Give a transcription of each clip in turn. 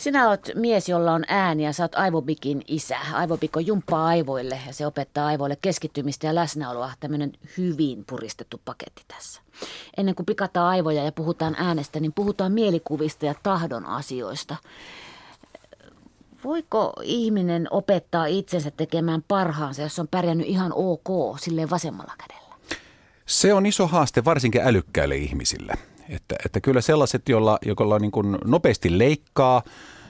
Sinä olet mies, jolla on ääni ja sä oot Aivobikin isä. Aivobik on jumppaa aivoille ja se opettaa aivoille keskittymistä ja läsnäoloa. Tämmöinen hyvin puristettu paketti tässä. Ennen kuin pikataan aivoja ja puhutaan äänestä, niin puhutaan mielikuvista ja tahdon asioista. Voiko ihminen opettaa itsensä tekemään parhaansa, jos on pärjännyt ihan ok silleen vasemmalla kädellä? Se on iso haaste varsinkin älykkäille ihmisille. Että, että kyllä sellaiset, joilla, joilla niin kuin nopeasti leikkaa,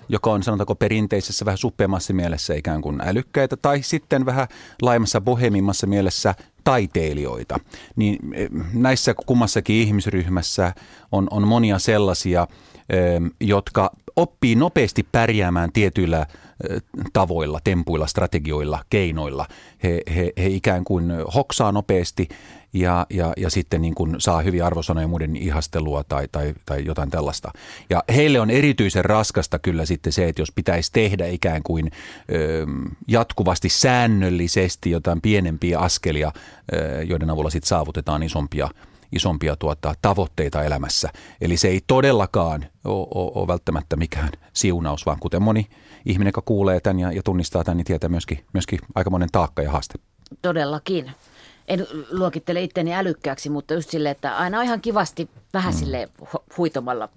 joka on sanotaanko perinteisessä vähän suppeammassa mielessä ikään kuin älykkäitä, tai sitten vähän laajemmassa bohemimmassa mielessä taiteilijoita. Niin eh, näissä kummassakin ihmisryhmässä on, on monia sellaisia, eh, jotka oppii nopeasti pärjäämään tietyillä eh, tavoilla, tempuilla, strategioilla, keinoilla. He, he, he ikään kuin hoksaa nopeasti ja, ja, ja sitten niin kuin saa hyviä arvosanoja muiden ihastelua tai, tai, tai jotain tällaista. Ja heille on erityisen raskasta kyllä sitten se, että jos pitäisi tehdä ikään kuin ö, jatkuvasti säännöllisesti jotain pienempiä askelia, ö, joiden avulla sitten saavutetaan isompia isompia tuota, tavoitteita elämässä. Eli se ei todellakaan ole, ole, ole välttämättä mikään siunaus, vaan kuten moni ihminen, joka kuulee tämän ja, ja tunnistaa tämän, niin tietää myöskin, myöskin aikamoinen taakka ja haaste. Todellakin en luokittele itteni älykkääksi, mutta just silleen, että aina on ihan kivasti vähän mm. sille huitomalla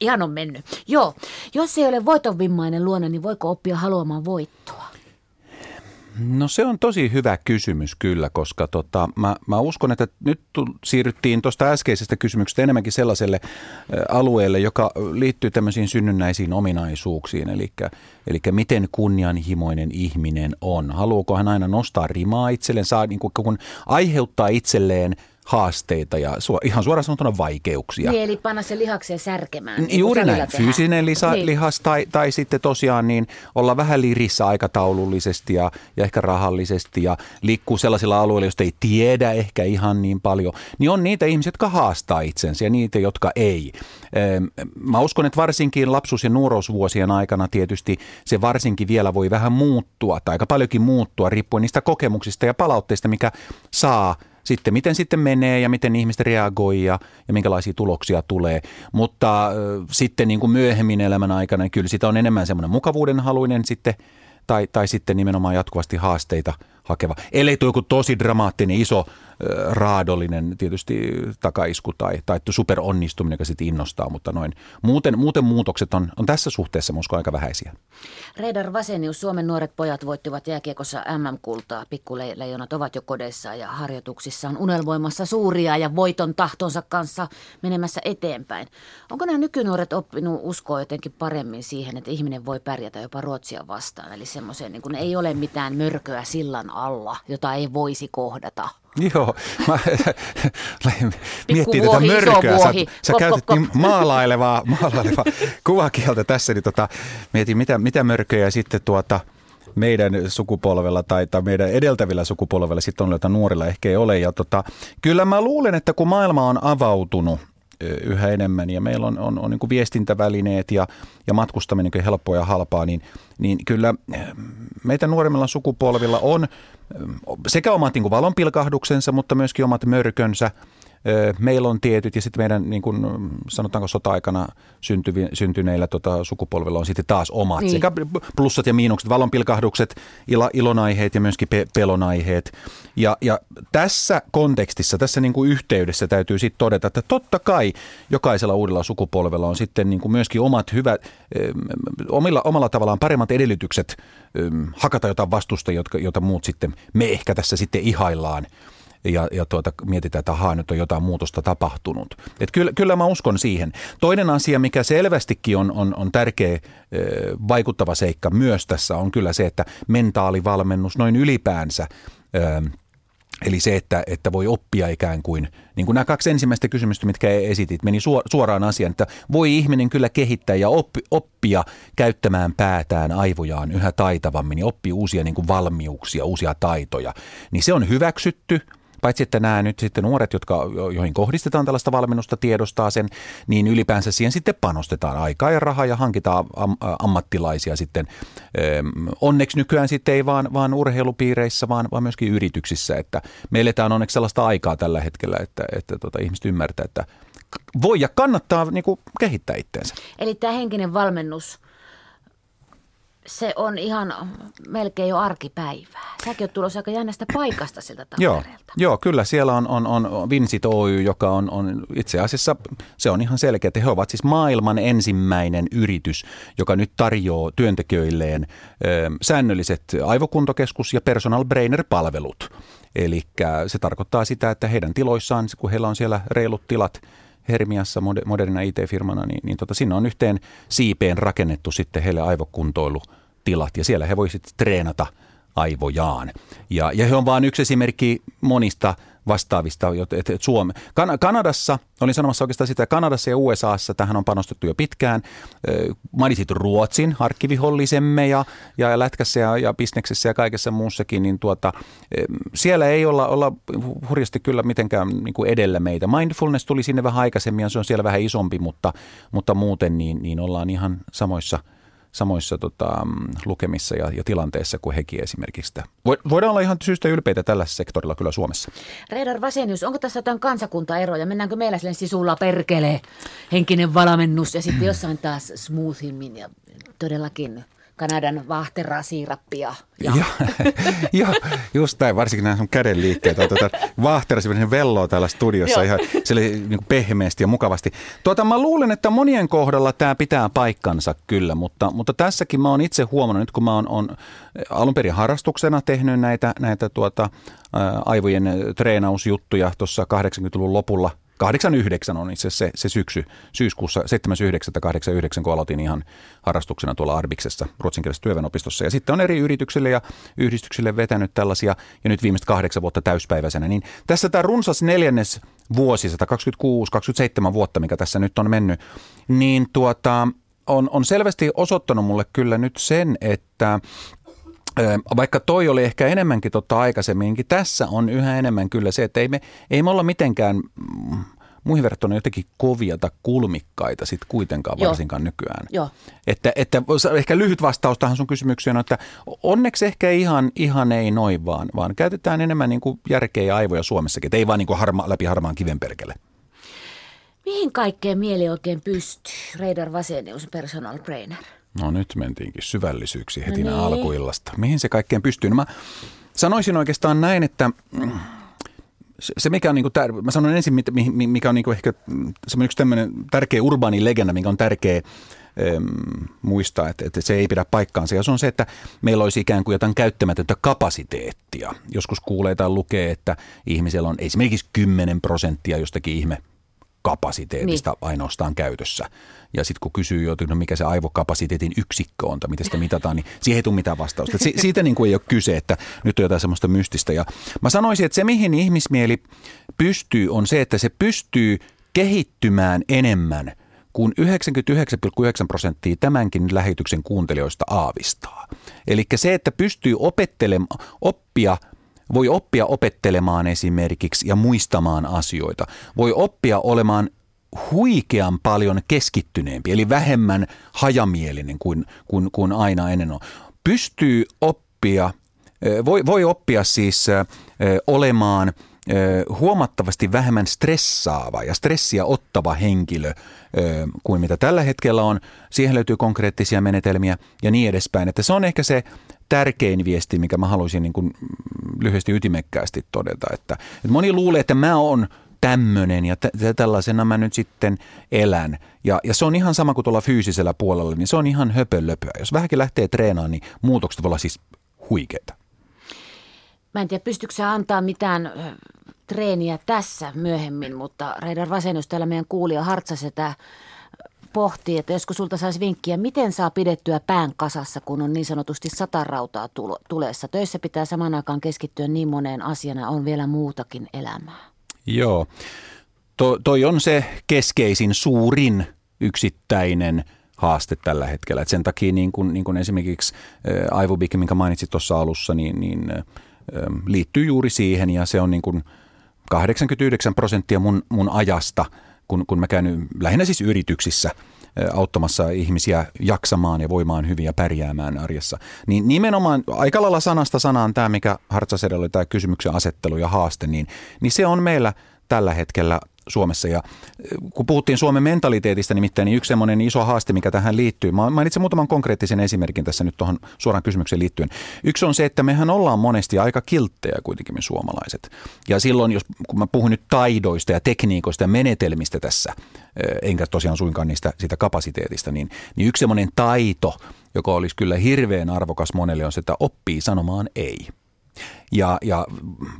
ihan on mennyt. Joo, jos ei ole voitonvimmainen luonne, niin voiko oppia haluamaan voittoa? No se on tosi hyvä kysymys kyllä, koska tota, mä, mä uskon, että nyt siirryttiin tuosta äskeisestä kysymyksestä enemmänkin sellaiselle alueelle, joka liittyy tämmöisiin synnynnäisiin ominaisuuksiin, eli, eli miten kunnianhimoinen ihminen on. Haluuko hän aina nostaa rimaa itselleen, saa niin kuin, kun aiheuttaa itselleen – haasteita ja su- ihan suoraan sanottuna vaikeuksia. Niin, eli panna se lihakseen särkemään. Niin Juuri näin, tehdään. fyysinen lisa, niin. lihas tai, tai sitten tosiaan niin olla vähän lirissä aikataulullisesti ja, ja ehkä rahallisesti ja liikkuu sellaisilla alueilla, joista ei tiedä ehkä ihan niin paljon. Niin on niitä ihmisiä, jotka haastaa itsensä ja niitä, jotka ei. Mä uskon, että varsinkin lapsuus- ja nuoruusvuosien aikana tietysti se varsinkin vielä voi vähän muuttua tai aika paljonkin muuttua riippuen niistä kokemuksista ja palautteista, mikä saa – sitten miten sitten menee ja miten ihmiset reagoi ja, ja minkälaisia tuloksia tulee. Mutta äh, sitten niin kuin myöhemmin elämän aikana, niin kyllä sitä on enemmän semmoinen mukavuudenhaluinen sitten tai, tai sitten nimenomaan jatkuvasti haasteita hakeva. Ellei tuo joku tosi dramaattinen, iso raadollinen tietysti takaisku tai, tai superonnistuminen, joka sitten innostaa, mutta noin. Muuten, muuten muutokset on, on tässä suhteessa musko aika vähäisiä. Reidar Vasenius, Suomen nuoret pojat voittivat jääkiekossa MM-kultaa. Pikkuleijonat ovat jo kodeissa ja harjoituksissaan unelmoimassa suuria ja voiton tahtonsa kanssa menemässä eteenpäin. Onko nämä nykynuoret oppinut uskoa jotenkin paremmin siihen, että ihminen voi pärjätä jopa Ruotsia vastaan? Eli semmoiseen, niin kun ei ole mitään mörköä sillan alla, jota ei voisi kohdata. Joo, mä miettii tätä mörköä. Sä, sä käytit niin maalailevaa, maalailevaa kuvakieltä tässä, niin tota, mietin mitä, mitä mörköjä sitten tuota, meidän sukupolvella tai, tai meidän edeltävillä sukupolvella sitten on, joita nuorilla ehkä ei ole. Ja tota, kyllä mä luulen, että kun maailma on avautunut yhä enemmän. Ja meillä on, on, on niin viestintävälineet ja, ja matkustaminen niin helppoa ja halpaa, niin, niin kyllä meitä nuoremmilla sukupolvilla on sekä omat niin valonpilkahduksensa, mutta myöskin omat mörkönsä – meillä on tietyt ja sitten meidän niin kuin, sanotaanko sota-aikana syntyvi, syntyneillä tota, sukupolvilla on sitten taas omat niin. sekä plussat ja miinukset, valonpilkahdukset, ilo, ilonaiheet ja myöskin pe- pelonaiheet. Ja, ja tässä kontekstissa, tässä niin kuin yhteydessä täytyy sitten todeta, että totta kai jokaisella uudella sukupolvella on sitten niin kuin myöskin omat hyvät, omilla, omalla tavallaan paremmat edellytykset hakata jotain vastusta, jotka, jota muut sitten, me ehkä tässä sitten ihaillaan ja, ja tuota, mietitään, että ahaa, nyt on jotain muutosta tapahtunut. Et kyllä, kyllä mä uskon siihen. Toinen asia, mikä selvästikin on, on, on tärkeä vaikuttava seikka myös tässä, on kyllä se, että mentaalivalmennus noin ylipäänsä Eli se, että, että voi oppia ikään kuin, niin kuin nämä kaksi ensimmäistä kysymystä, mitkä esitit, meni suoraan asiaan, että voi ihminen kyllä kehittää ja oppi, oppia käyttämään päätään, aivojaan yhä taitavammin ja oppia uusia niin kuin valmiuksia, uusia taitoja. Niin se on hyväksytty – paitsi että nämä nyt sitten nuoret, jotka, joihin kohdistetaan tällaista valmennusta, tiedostaa sen, niin ylipäänsä siihen sitten panostetaan aikaa ja rahaa ja hankitaan am, ammattilaisia sitten. Onneksi nykyään sitten ei vaan, vaan urheilupiireissä, vaan, vaan myöskin yrityksissä, että me eletään onneksi sellaista aikaa tällä hetkellä, että, että tota, ihmiset ymmärtää, että voi ja kannattaa niin kuin, kehittää itseensä. Eli tämä henkinen valmennus – se on ihan melkein jo arkipäivää. Säkin oot tulossa aika jännästä paikasta siltä Joo, joo, kyllä siellä on, on, on Vinsit Oy, joka on, on itse asiassa, se on ihan selkeä, että he ovat siis maailman ensimmäinen yritys, joka nyt tarjoaa työntekijöilleen ö, säännölliset aivokuntokeskus- ja personal brainer-palvelut. Eli se tarkoittaa sitä, että heidän tiloissaan, kun heillä on siellä reilut tilat – Hermiassa modernina IT-firmana, niin, niin tota, sinne on yhteen siipeen rakennettu sitten heille aivokuntoilutilat ja siellä he voisivat treenata aivojaan. Ja, ja he on vain yksi esimerkki monista vastaavista. Että, Suome. Kan- Kanadassa, olin sanomassa oikeastaan sitä, Kanadassa ja USAssa tähän on panostettu jo pitkään. Mainitsit Ruotsin, arkkivihollisemme ja, ja lätkässä ja, ja bisneksessä ja kaikessa muussakin, niin tuota, siellä ei olla, olla hurjasti kyllä mitenkään niin kuin edellä meitä. Mindfulness tuli sinne vähän aikaisemmin ja se on siellä vähän isompi, mutta, mutta muuten niin, niin ollaan ihan samoissa – samoissa tota, lukemissa ja, ja tilanteissa kuin hekin esimerkiksi. Voidaan olla ihan syystä ylpeitä tällä sektorilla kyllä Suomessa. Reidar Vasenius, onko tässä jotain kansakuntaeroja? Mennäänkö meillä sille sisulla perkele, henkinen valmennus ja sitten jossain taas smoothimmin ja todellakin Kanadan vahterasiirappia. Joo, just näin, varsinkin nämä sun käden liikkeet. Tuota, vahterasi velloa täällä studiossa ihan sille, niin pehmeästi ja mukavasti. Tuota, mä luulen, että monien kohdalla tämä pitää paikkansa kyllä, mutta, mutta tässäkin mä oon itse huomannut, nyt kun mä oon, on alun perin harrastuksena tehnyt näitä, näitä tuota, aivojen treenausjuttuja tuossa 80-luvun lopulla – 89 on itse se, se syksy, syyskuussa 7.9.89, kun aloitin ihan harrastuksena tuolla Arbiksessa, ruotsinkielisessä työväenopistossa. Ja sitten on eri yrityksille ja yhdistyksille vetänyt tällaisia, ja nyt viimeiset kahdeksan vuotta täyspäiväisenä. Niin tässä tämä runsas neljännes vuosi, 126-27 vuotta, mikä tässä nyt on mennyt, niin tuota, on, on selvästi osoittanut mulle kyllä nyt sen, että vaikka toi oli ehkä enemmänkin totta aikaisemminkin, tässä on yhä enemmän kyllä se, että ei me, ei me olla mitenkään mm, muihin verrattuna jotenkin kovia tai kulmikkaita sitten kuitenkaan Joo. varsinkaan nykyään. Joo. Että, että ehkä lyhyt vastaus tähän sun kysymykseen on, että onneksi ehkä ihan, ihan ei noin vaan, vaan käytetään enemmän niin kuin järkeä ja aivoja Suomessakin, että ei vaan niin kuin harma, läpi harmaan kiven perkele. Mihin kaikkeen mieli oikein pystyy? Reidar Vasenius, personal trainer. No nyt mentiinkin syvällisyyksi heti no niin. alkuillasta. Mihin se kaikkeen pystyy? No mä sanoisin oikeastaan näin, että se mikä on, niin kuin tär- mä sanon ensin, mikä on niin kuin ehkä semmoinen yksi tämmöinen tärkeä urbaani legenda, mikä on tärkeä muistaa, että, että se ei pidä paikkaansa. Ja se on se, että meillä olisi ikään kuin jotain käyttämätöntä kapasiteettia. Joskus kuulee tai lukee, että ihmisellä on esimerkiksi 10 prosenttia jostakin ihme kapasiteetista niin. ainoastaan käytössä. Ja sitten kun kysyy jo, no mikä se aivokapasiteetin yksikkö on tai miten sitä mitataan, niin siihen ei tule mitään vastausta. Si- siitä niin kuin ei ole kyse, että nyt on jotain semmoista mystistä. Ja mä sanoisin, että se mihin ihmismieli pystyy on se, että se pystyy kehittymään enemmän kuin 99,9 prosenttia tämänkin lähetyksen kuuntelijoista aavistaa. Eli se, että pystyy opettelemaan, oppia – voi oppia opettelemaan esimerkiksi ja muistamaan asioita. Voi oppia olemaan huikean paljon keskittyneempi, eli vähemmän hajamielinen kuin, kuin, kuin aina ennen on. Pystyy oppia, voi, voi oppia siis olemaan huomattavasti vähemmän stressaava ja stressiä ottava henkilö kuin mitä tällä hetkellä on. Siihen löytyy konkreettisia menetelmiä ja niin edespäin. Että se on ehkä se tärkein viesti, mikä mä haluaisin niin kuin lyhyesti ytimekkäästi todeta. Että, että moni luulee, että mä oon tämmöinen ja t- tällaisena mä nyt sitten elän. Ja, ja se on ihan sama kuin tuolla fyysisellä puolella, niin se on ihan höpölöpöä. Jos vähänkin lähtee treenaamaan, niin muutokset voi olla siis huikeita. Mä en tiedä, pystyykö sä antaa mitään treeniä tässä myöhemmin, mutta Reidar Vasenus täällä meidän kuulija Hartsasetä pohtii, että josko sulta saisi vinkkiä, miten saa pidettyä pään kasassa, kun on niin sanotusti sata rautaa tulessa. Töissä pitää saman aikaan keskittyä niin moneen asiana, on vielä muutakin elämää. Joo, to, toi on se keskeisin, suurin yksittäinen haaste tällä hetkellä. Et sen takia niin kun, niin kun esimerkiksi Ivobik, minkä mainitsit tuossa alussa, niin, niin liittyy juuri siihen ja se on niin kun 89 prosenttia mun, mun ajasta – kun, kun mä käyn lähinnä siis yrityksissä auttamassa ihmisiä jaksamaan ja voimaan hyvin ja pärjäämään arjessa. Niin nimenomaan aika lailla sanasta sanaan tämä, mikä Hartsasedellä oli tämä kysymyksen asettelu ja haaste, niin, niin se on meillä tällä hetkellä Suomessa. Ja kun puhuttiin Suomen mentaliteetista nimittäin, niin yksi semmoinen iso haaste, mikä tähän liittyy, mä mainitsen muutaman konkreettisen esimerkin tässä nyt tuohon suoraan kysymykseen liittyen. Yksi on se, että mehän ollaan monesti aika kilttejä kuitenkin me suomalaiset. Ja silloin, jos, kun mä puhun nyt taidoista ja tekniikoista ja menetelmistä tässä, enkä tosiaan suinkaan niistä siitä kapasiteetista, niin, niin yksi semmoinen taito, joka olisi kyllä hirveän arvokas monelle, on se, että oppii sanomaan ei. Ja, ja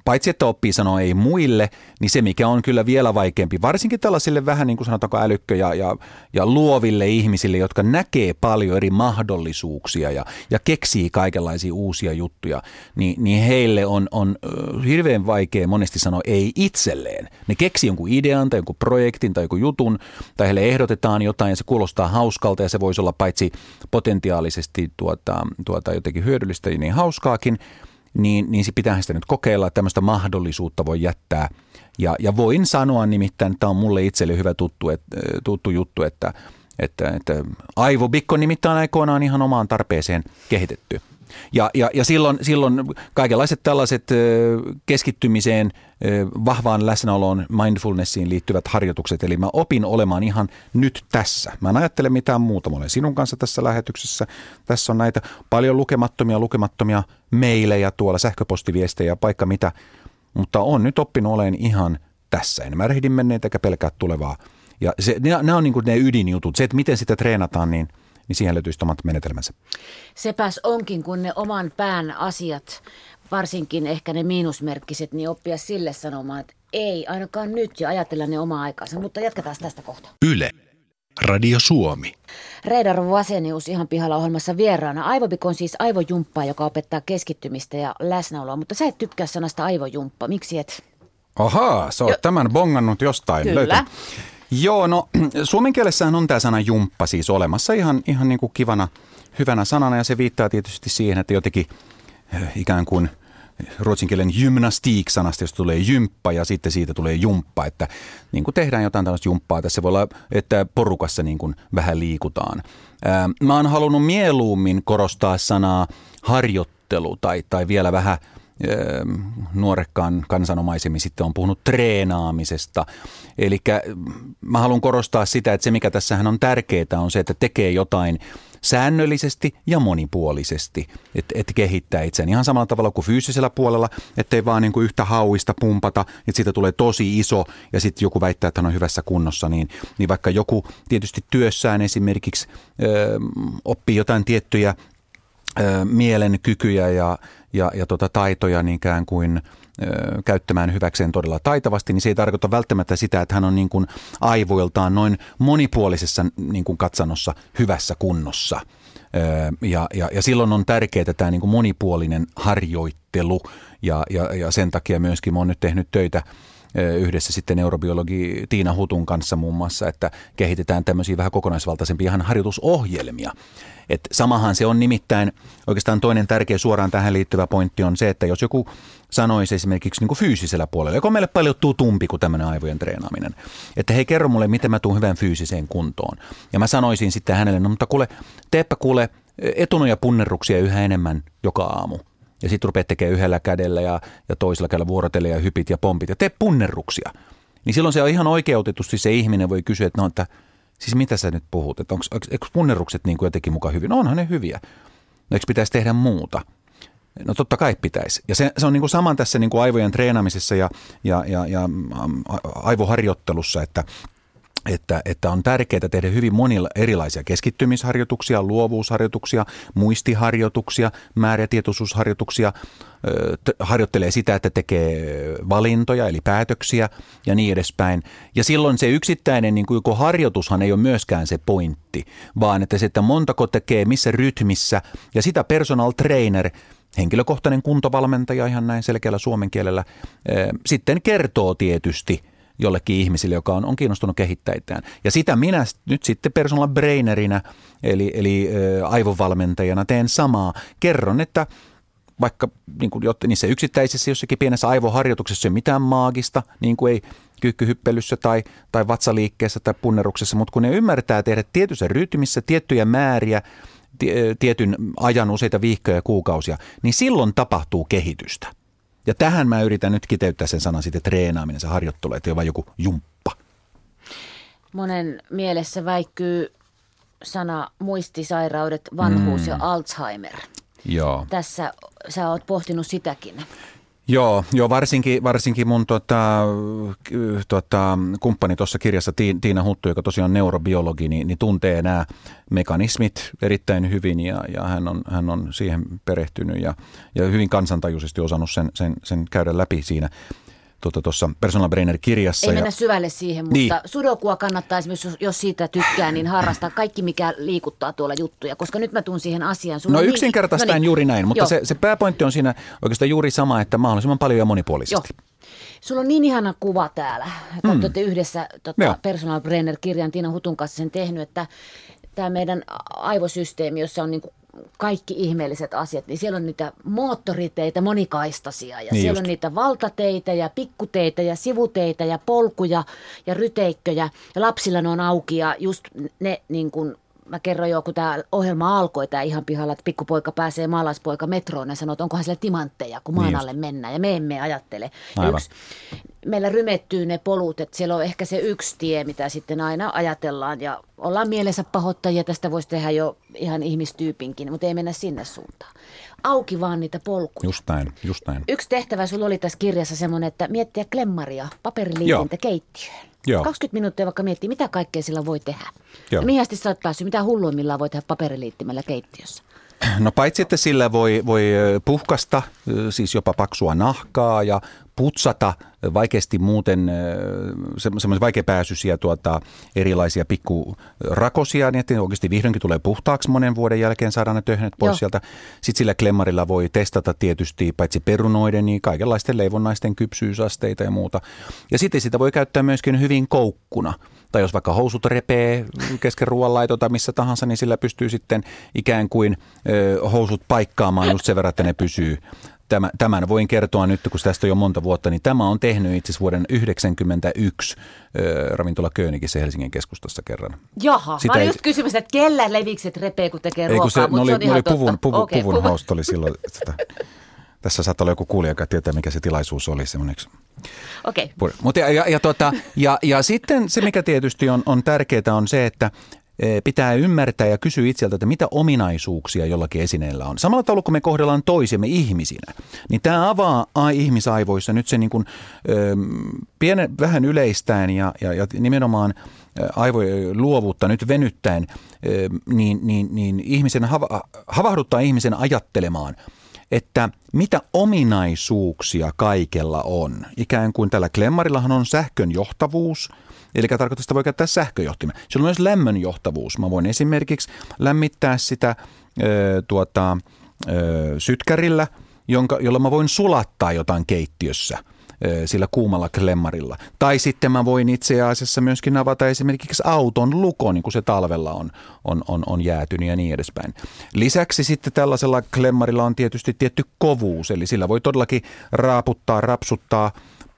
paitsi, että oppii sanoa ei muille, niin se mikä on kyllä vielä vaikeampi, varsinkin tällaisille vähän niin kuin sanotaanko älykkö ja, ja, ja luoville ihmisille, jotka näkee paljon eri mahdollisuuksia ja, ja keksii kaikenlaisia uusia juttuja, niin, niin heille on, on hirveän vaikea monesti sanoa ei itselleen. Ne keksii jonkun idean tai jonkun projektin tai jonkun jutun, tai heille ehdotetaan jotain ja se kuulostaa hauskalta ja se voisi olla paitsi potentiaalisesti tuota, tuota jotenkin hyödyllistä, niin hauskaakin – niin, niin se pitää sitä nyt kokeilla, että tämmöistä mahdollisuutta voi jättää. Ja, ja voin sanoa nimittäin, tämä on mulle itselle hyvä tuttu, et, tuttu juttu, että, että, että aivobikko nimittäin aikoinaan ihan omaan tarpeeseen kehitetty. Ja, ja, ja silloin, silloin kaikenlaiset tällaiset keskittymiseen, vahvaan läsnäoloon, mindfulnessiin liittyvät harjoitukset. Eli mä opin olemaan ihan nyt tässä. Mä en ajattele mitään muuta. Mä olen sinun kanssa tässä lähetyksessä. Tässä on näitä paljon lukemattomia, lukemattomia meilejä tuolla, sähköpostiviestejä, paikka mitä. Mutta on nyt oppinut olen ihan tässä. En mä rehdin menneet eikä pelkää tulevaa. Ja se, nämä on niin kuin ne ydinjutut. Se, että miten sitä treenataan, niin – niin siihen löytyisi omat menetelmänsä. Sepäs onkin, kun ne oman pään asiat, varsinkin ehkä ne miinusmerkkiset, niin oppia sille sanomaan, että ei ainakaan nyt ja ajatella ne oma aikansa. Mutta jatketaan tästä kohta. Yle. Radio Suomi. Reidar Vasenius ihan pihalla ohjelmassa vieraana. Aivobik on siis aivojumppa, joka opettaa keskittymistä ja läsnäoloa, mutta sä et tykkää sanasta aivojumppa. Miksi et? Ahaa, sä oot jo. tämän bongannut jostain. Kyllä. Löytä. Joo, no suomen kielessähän on tämä sana jumppa siis olemassa ihan, ihan niin kuin kivana, hyvänä sanana ja se viittaa tietysti siihen, että jotenkin eh, ikään kuin ruotsin kielen gymnastiik-sanasta, josta tulee jymppa ja sitten siitä tulee jumppa, että niin kuin tehdään jotain tällaista jumppaa. Tässä voi olla, että porukassa niin kuin vähän liikutaan. Mä oon halunnut mieluummin korostaa sanaa harjoittelu tai, tai vielä vähän – nuorekkaan kansanomaisemmin sitten on puhunut treenaamisesta. Eli mä haluan korostaa sitä, että se mikä tässähän on tärkeää on se, että tekee jotain säännöllisesti ja monipuolisesti, että et kehittää itseään ihan samalla tavalla kuin fyysisellä puolella, ettei vaan niin kuin yhtä hauista pumpata, että siitä tulee tosi iso ja sitten joku väittää, että hän on hyvässä kunnossa, niin, niin vaikka joku tietysti työssään esimerkiksi ö, oppii jotain tiettyjä ö, mielen kykyjä ja ja, ja tota taitoja niin ikään kuin käyttämään hyväkseen todella taitavasti, niin se ei tarkoita välttämättä sitä, että hän on niin kuin aivoiltaan noin monipuolisessa niin kuin katsannossa hyvässä kunnossa. Ja, ja, ja silloin on tärkeää tämä niin kuin monipuolinen harjoittelu ja, ja, ja sen takia myöskin oon nyt tehnyt töitä yhdessä sitten neurobiologi Tiina Hutun kanssa muun muassa, että kehitetään tämmöisiä vähän kokonaisvaltaisempia ihan harjoitusohjelmia. Et samahan se on nimittäin, oikeastaan toinen tärkeä suoraan tähän liittyvä pointti on se, että jos joku sanoisi esimerkiksi niin kuin fyysisellä puolella, joka on meille paljon tutumpi kuin tämmöinen aivojen treenaaminen, että hei kerro mulle, miten mä tuun hyvän fyysiseen kuntoon. Ja mä sanoisin sitten hänelle, no mutta kuule, teepä kuule etunoja punnerruksia yhä enemmän joka aamu – ja sitten rupeat tekemään yhdellä kädellä ja, ja toisella kädellä vuorotelle ja hypit ja pompit ja tee punnerruksia. Niin silloin se on ihan oikeutetusti se ihminen voi kysyä, että no, että siis mitä sä nyt puhut, että onko, onko punnerrukset niin kuin jotenkin mukaan hyviä? No onhan ne hyviä. No eikö pitäisi tehdä muuta? No totta kai pitäisi. Ja se, se on niin kuin saman tässä niin kuin aivojen treenaamisessa ja, ja, ja, ja aivoharjoittelussa, että että, että on tärkeää tehdä hyvin monilla erilaisia keskittymisharjoituksia, luovuusharjoituksia, muistiharjoituksia, määrätietoisuusharjoituksia, harjoittelee sitä, että tekee valintoja eli päätöksiä ja niin edespäin. Ja silloin se yksittäinen niin kuin harjoitushan ei ole myöskään se pointti, vaan että se, että montako tekee, missä rytmissä ja sitä personal trainer henkilökohtainen kuntovalmentaja ihan näin selkeällä suomen kielellä, sitten kertoo tietysti – jollekin ihmisille, joka on, on kiinnostunut kehittäjään. Ja sitä minä nyt sitten personal brainerinä, eli, eli aivovalmentajana teen samaa. Kerron, että vaikka niin kuin, niissä yksittäisissä jossakin pienessä aivoharjoituksessa ei ole mitään maagista, niin kuin ei kyykkyhyppelyssä tai, tai vatsaliikkeessä tai punneruksessa, mutta kun ne ymmärtää tehdä tietyssä rytmissä tiettyjä määriä, tietyn ajan useita viikkoja ja kuukausia, niin silloin tapahtuu kehitystä. Ja tähän mä yritän nyt kiteyttää sen sanan sitten treenaaminen, se harjoittelu, että ei ole vain joku jumppa. Monen mielessä väikkyy sana muistisairaudet, vanhuus mm. ja Alzheimer. Joo. Tässä sä oot pohtinut sitäkin. Joo, joo varsinkin, varsinkin mun tota, tota, kumppani tuossa kirjassa Tiina Huttu, joka tosiaan on neurobiologi, niin, niin tuntee nämä mekanismit erittäin hyvin ja, ja hän, on, hän on siihen perehtynyt ja, ja hyvin kansantajuisesti osannut sen, sen, sen käydä läpi siinä tuossa tuota, Personal Brainer-kirjassa. Ei ja... mennä syvälle siihen, mutta niin. sudokua kannattaa esimerkiksi, jos siitä tykkää, niin harrastaa kaikki, mikä liikuttaa tuolla juttuja, koska nyt mä tuun siihen asiaan. Sulla no niin... yksinkertaistaan no niin. juuri näin, mutta se, se pääpointti on siinä oikeastaan juuri sama, että mahdollisimman paljon ja monipuolisesti. Joo. Sulla on niin ihana kuva täällä, että mm. yhdessä tota, Personal Brainer-kirjan Tiina Hutun kanssa sen tehnyt, että tämä meidän aivosysteemi, jossa on niin kuin kaikki ihmeelliset asiat, niin siellä on niitä moottoriteitä monikaistasia ja niin siellä just. on niitä valtateitä ja pikkuteitä ja sivuteitä ja polkuja ja ryteikköjä ja lapsilla ne on auki ja just ne niin kuin mä kerroin jo, kun tämä ohjelma alkoi, tämä ihan pihalla, että pikkupoika pääsee maalaispoika metroon ja sanoo, että onkohan siellä timantteja, kun maan niin alle mennään. Ja me emme ajattele. Yksi, meillä rymettyy ne polut, että siellä on ehkä se yksi tie, mitä sitten aina ajatellaan. Ja ollaan mielensä pahoittajia, tästä voisi tehdä jo ihan ihmistyypinkin, mutta ei mennä sinne suuntaan. Auki vaan niitä polkuja. Just näin, just näin. Yksi tehtävä sulla oli tässä kirjassa semmoinen, että miettiä klemmaria paperiliitintä keittiöön. Joo. 20 minuuttia vaikka miettii, mitä kaikkea sillä voi tehdä. Joo. Ja mihin asti sä oot päässyt, mitä hulluimmillaan voi tehdä paperiliittimellä keittiössä? No paitsi, että sillä voi, voi puhkasta, siis jopa paksua nahkaa ja putsata vaikeasti muuten semmoisia vaikeapääsyisiä tuota, erilaisia pikkurakosia, niin että oikeasti vihdoinkin tulee puhtaaksi monen vuoden jälkeen, saadaan ne töhnet pois Joo. sieltä. Sitten sillä klemmarilla voi testata tietysti paitsi perunoiden, niin kaikenlaisten leivonnaisten kypsyysasteita ja muuta. Ja sitten sitä voi käyttää myöskin hyvin koukkuna tai jos vaikka housut repee kesken ruoanlaito tai missä tahansa, niin sillä pystyy sitten ikään kuin ö, housut paikkaamaan just sen verran, että ne pysyy Tämän, tämän voin kertoa nyt, kun tästä on jo monta vuotta, niin tämä on tehnyt itse asiassa vuoden 1991 äh, ravintola Köönikissä Helsingin keskustassa kerran. Jaha, Sitä mä olin ei, just kysymys, että kellä levikset repee, kun tekee ruokaa, se, mutta oli, se on ihan oli puvun, puvu, okay, puvun host oli silloin. Sitä, tässä saattaa olla joku kuulija, joka tietää, mikä se tilaisuus oli semmoiseksi. Okei. Okay. Mutta ja, ja, ja, tota, ja, ja sitten se, mikä tietysti on, on tärkeää, on se, että pitää ymmärtää ja kysyä itseltä, että mitä ominaisuuksia jollakin esineellä on. Samalla tavalla kun me kohdellaan toisemme ihmisinä, niin tämä avaa ihmisaivoissa nyt se niin kuin, pienen, vähän yleistäen ja, ja, ja nimenomaan aivojen luovuutta nyt venyttäen, niin, niin, niin ihmisen hava, havahduttaa ihmisen ajattelemaan – että mitä ominaisuuksia kaikella on. Ikään kuin tällä klemmarillahan on sähkön johtavuus, eli tarkoittaa, että voi käyttää sähköjohtimen. Sillä on myös lämmön johtavuus. Mä voin esimerkiksi lämmittää sitä ö, tuota, ö, sytkärillä, jonka, jolla mä voin sulattaa jotain keittiössä – sillä kuumalla klemmarilla. Tai sitten mä voin itse asiassa myöskin avata esimerkiksi auton lukon, niin kuin se talvella on, on, on, on jäätynyt ja niin edespäin. Lisäksi sitten tällaisella klemmarilla on tietysti tietty kovuus, eli sillä voi todellakin raaputtaa, rapsuttaa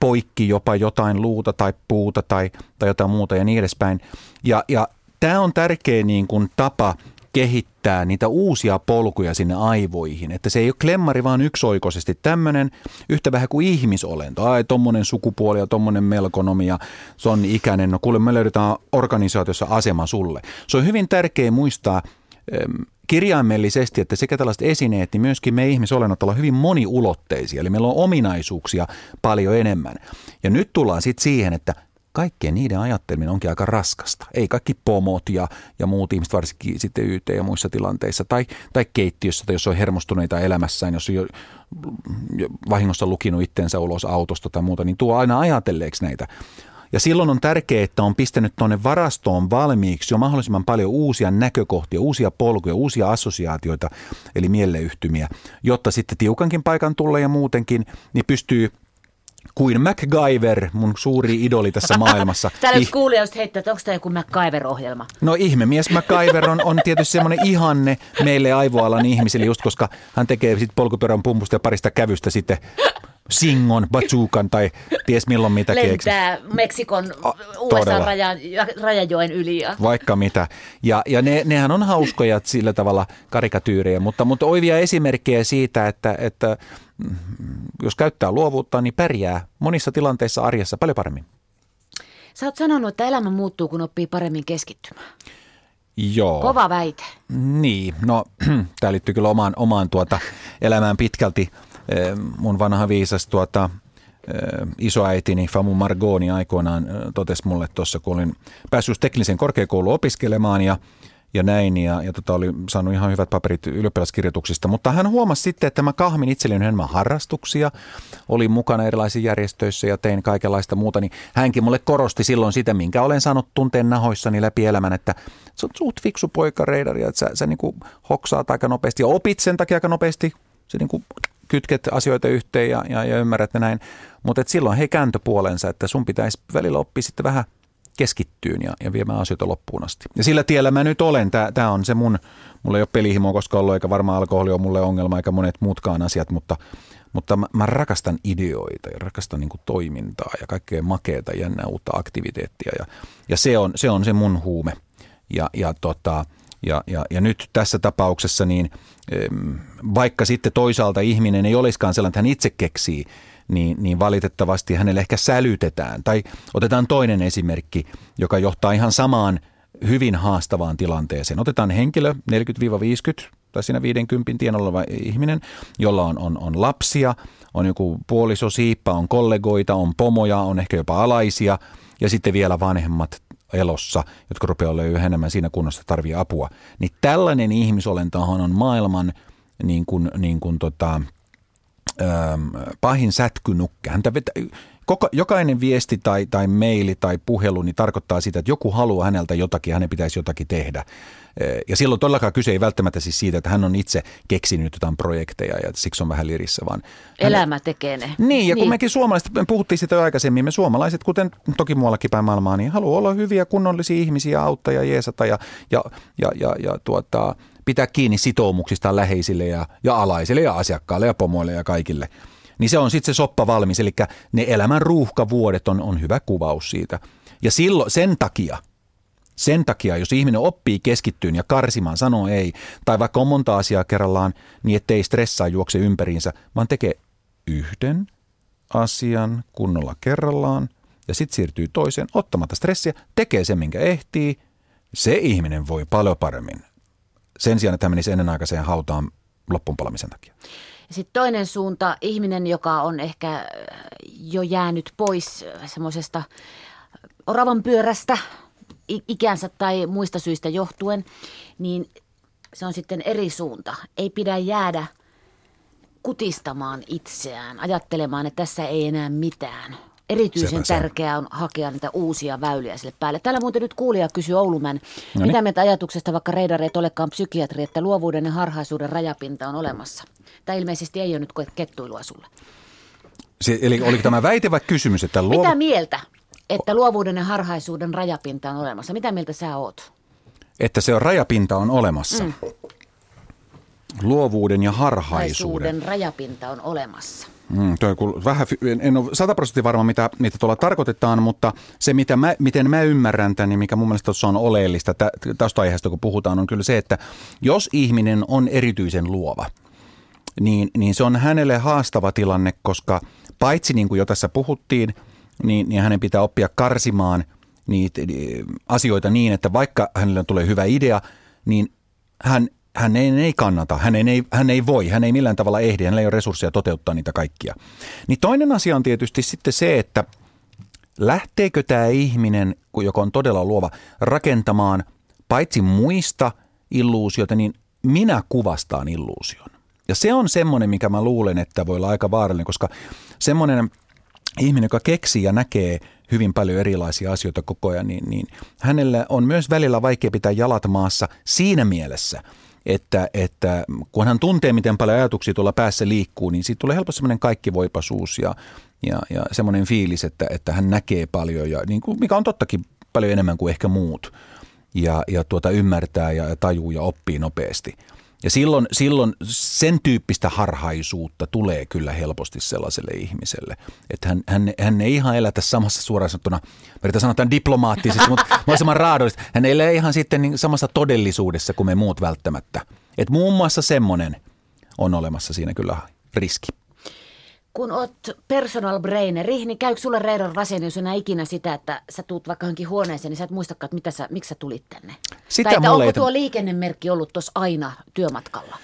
poikki jopa jotain luuta tai puuta tai, tai jotain muuta ja niin edespäin. Ja, ja tämä on tärkeä niin kuin tapa kehittää niitä uusia polkuja sinne aivoihin. Että se ei ole klemmari vaan yksioikoisesti tämmöinen yhtä vähän kuin ihmisolento. Ai, tommonen sukupuoli ja tommonen melkonomi ja se on ikäinen. No kuule, me löydetään organisaatiossa asema sulle. Se on hyvin tärkeä muistaa kirjaimellisesti, että sekä tällaiset esineet, niin myöskin me ihmisolennot ollaan hyvin moniulotteisia. Eli meillä on ominaisuuksia paljon enemmän. Ja nyt tullaan sitten siihen, että kaikkien niiden ajatteleminen onkin aika raskasta. Ei kaikki pomot ja, ja muut ihmiset, varsinkin sitten YT ja muissa tilanteissa, tai, tai keittiössä, tai jos on hermostuneita elämässään, jos on jo, jo vahingossa lukinut itteensä ulos autosta tai muuta, niin tuo aina ajatelleeksi näitä. Ja silloin on tärkeää, että on pistänyt tuonne varastoon valmiiksi jo mahdollisimman paljon uusia näkökohtia, uusia polkuja, uusia assosiaatioita, eli mieleyhtymiä, jotta sitten tiukankin paikan tulla ja muutenkin, niin pystyy kuin MacGyver, mun suuri idoli tässä maailmassa. Täällä yksi kuulija just heittää, että onko tämä joku MacGyver-ohjelma? No ihmemies MacGyver on, on tietysti semmoinen ihanne meille aivoalan ihmisille, just koska hän tekee sit polkupyörän pumpusta ja parista kävystä sitten Singon, Bazookan tai ties milloin mitä Lentää Meksikon USA-rajan, rajajoen yli. Ja. Vaikka mitä. Ja, ja ne, nehän on hauskoja sillä tavalla karikatyyrejä, mutta, mutta oivia esimerkkejä siitä, että, että mm, jos käyttää luovuutta, niin pärjää monissa tilanteissa arjessa paljon paremmin. Sä oot sanonut, että elämä muuttuu, kun oppii paremmin keskittymään. Joo. Kova väite. Niin, no tämä liittyy kyllä omaan, omaan tuota, elämään pitkälti. Mun vanha viisas tuota, isoäitini Famu Margoni aikoinaan totesi mulle tuossa, kun olin päässyt teknisen korkeakouluun opiskelemaan ja ja näin, ja, ja tota, oli saanut ihan hyvät paperit ylioppilaskirjoituksista, mutta hän huomasi sitten, että mä kahmin itselleni enemmän harrastuksia, olin mukana erilaisissa järjestöissä ja tein kaikenlaista muuta, niin hänkin mulle korosti silloin sitä, minkä olen saanut tunteen nahoissani läpi elämän, että sä oot suht fiksu poika, reidari, että sä, sä niin hoksaat aika nopeasti ja opit sen takia aika nopeasti, se niin kytket asioita yhteen ja, ja, ja ymmärrät ne näin, mutta silloin he kääntö puolensa, että sun pitäisi välillä oppia sitten vähän keskittyyn ja, ja viemään asioita loppuun asti. Ja sillä tiellä mä nyt olen. Tämä on se mun, mulla ei ole pelihimoa koskaan ollut, eikä varmaan alkoholi ole mulle ongelma, eikä monet muutkaan asiat, mutta, mutta mä, mä rakastan ideoita ja rakastan niin toimintaa ja kaikkea makeata, jännää uutta aktiviteettia. Ja, ja se, on, se on se mun huume. Ja, ja, tota, ja, ja, ja nyt tässä tapauksessa, niin vaikka sitten toisaalta ihminen ei olisikaan sellainen, että hän itse keksii, niin, niin valitettavasti hänelle ehkä sälytetään. Tai otetaan toinen esimerkki, joka johtaa ihan samaan hyvin haastavaan tilanteeseen. Otetaan henkilö 40-50 tai siinä 50 tienolla oleva ihminen, jolla on, on, on lapsia, on joku puoliso, siippa, on kollegoita, on pomoja, on ehkä jopa alaisia ja sitten vielä vanhemmat elossa, jotka rupeaa olemaan yhä enemmän siinä kunnossa, tarvii apua. Niin tällainen ihmisolentohan on maailman niin kuin, niin kuin tota, ähm, pahin sätkynukke. Häntä vetä, koko, jokainen viesti tai, tai maili tai puhelu niin tarkoittaa sitä, että joku haluaa häneltä jotakin, hänen pitäisi jotakin tehdä. Ja silloin todellakaan kyse ei välttämättä siis siitä, että hän on itse keksinyt jotain projekteja ja siksi on vähän lirissä, vaan... Elämä tekee ne. Niin, ja kun niin. mekin suomalaiset, me puhuttiin sitä jo aikaisemmin, me suomalaiset, kuten toki muuallakin päin maailmaa, niin haluaa olla hyviä, kunnollisia ihmisiä, auttaa ja jeesata ja, ja, ja, ja, ja tuota, pitää kiinni sitoumuksistaan läheisille ja, ja alaisille ja asiakkaille ja pomoille ja kaikille. Niin se on sitten se soppa valmis, eli ne elämän ruuhkavuodet on, on hyvä kuvaus siitä. Ja silloin sen takia, sen takia, jos ihminen oppii keskittyyn ja karsimaan, sanoo ei, tai vaikka on monta asiaa kerrallaan, niin ettei stressaa juokse ympäriinsä, vaan tekee yhden asian kunnolla kerrallaan ja sitten siirtyy toiseen ottamatta stressiä, tekee sen, minkä ehtii, se ihminen voi paljon paremmin sen sijaan, että hän menisi ennenaikaiseen hautaan loppunpalamisen takia. Sitten toinen suunta, ihminen, joka on ehkä äh, jo jäänyt pois äh, semmoisesta oravan pyörästä ikänsä tai muista syistä johtuen, niin se on sitten eri suunta. Ei pidä jäädä kutistamaan itseään, ajattelemaan, että tässä ei enää mitään, Erityisen Sepä tärkeää on hakea niitä uusia väyliä sille päälle. Täällä muuten nyt kuulija kysyy Oulumän, Noniin. mitä mieltä ajatuksesta, vaikka reidareet olekaan psykiatri, että luovuuden ja harhaisuuden rajapinta on olemassa? Tämä ilmeisesti ei ole nyt kettuilua sulle. Se, eli oliko tämä väite vai kysymys? Että luov... Mitä mieltä, että luovuuden ja harhaisuuden rajapinta on olemassa? Mitä mieltä sä oot? Että se on rajapinta on olemassa. Mm. Luovuuden ja harhaisuuden. rajapinta on olemassa. Mm, toi kun vähän, en ole sata prosenttia varma, mitä, mitä tuolla tarkoitetaan, mutta se, mitä mä, miten mä ymmärrän tämän, niin mikä mun mielestä on oleellista tästä aiheesta, kun puhutaan, on kyllä se, että jos ihminen on erityisen luova, niin, niin se on hänelle haastava tilanne, koska paitsi niin kuin jo tässä puhuttiin, niin, niin hänen pitää oppia karsimaan niitä asioita niin, että vaikka hänelle tulee hyvä idea, niin hän hän ei, ei kannata, hän ei, hän ei voi, hän ei millään tavalla ehdi, hänellä ei ole resursseja toteuttaa niitä kaikkia. Niin toinen asia on tietysti sitten se, että lähteekö tämä ihminen, joka on todella luova, rakentamaan paitsi muista illuusioita, niin minä kuvastaan illuusion. Ja se on semmoinen, mikä mä luulen, että voi olla aika vaarallinen, koska semmoinen ihminen, joka keksii ja näkee hyvin paljon erilaisia asioita koko ajan, niin, niin hänelle on myös välillä vaikea pitää jalat maassa siinä mielessä – että, että kun hän tuntee, miten paljon ajatuksia tuolla päässä liikkuu, niin siitä tulee helposti semmoinen kaikkivoipaisuus ja, ja, ja semmoinen fiilis, että, että hän näkee paljon, ja niin kuin, mikä on tottakin paljon enemmän kuin ehkä muut, ja, ja tuota, ymmärtää ja tajuu ja oppii nopeasti. Ja silloin, silloin sen tyyppistä harhaisuutta tulee kyllä helposti sellaiselle ihmiselle, että hän, hän, hän ei ihan elätä samassa suoraan sanottuna, mä sanoa tämän diplomaattisesti, mutta mahdollisimman raadollisesti, hän ei elä ihan sitten niin samassa todellisuudessa kuin me muut välttämättä. Että muun muassa semmoinen on olemassa siinä kyllä riski. Kun oot personal braineri, niin käykö sulle Reidon Rasenius enää ikinä sitä, että sä tuut vaikka johonkin huoneeseen, niin sä et muistakaan, että mitä sä, miksi sä tulit tänne? Sitä tai että onko tuo liikennemerkki ollut tuossa aina työmatkalla?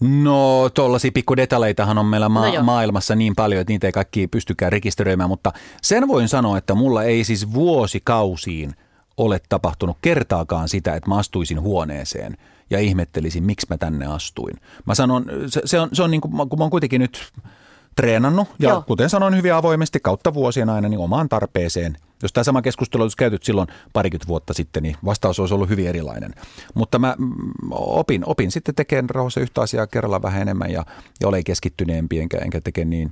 No tuollaisia pikkudetaleitahan on meillä ma- no maailmassa niin paljon, että niitä ei kaikki pystykään rekisteröimään, mutta sen voin sanoa, että mulla ei siis vuosikausiin ole tapahtunut kertaakaan sitä, että mä astuisin huoneeseen ja ihmettelisin, miksi mä tänne astuin. Mä sanon, se, se on, se on niin kuin, kun mä oon kuitenkin nyt treenannut ja Joo. kuten sanoin hyvin avoimesti kautta vuosien aina niin omaan tarpeeseen. Jos tämä sama keskustelu olisi käyty silloin parikymmentä vuotta sitten, niin vastaus olisi ollut hyvin erilainen. Mutta mä mm, opin, opin sitten tekemään rauhassa yhtä asiaa kerralla vähän enemmän ja, ja olen keskittyneempi enkä, enkä teke niin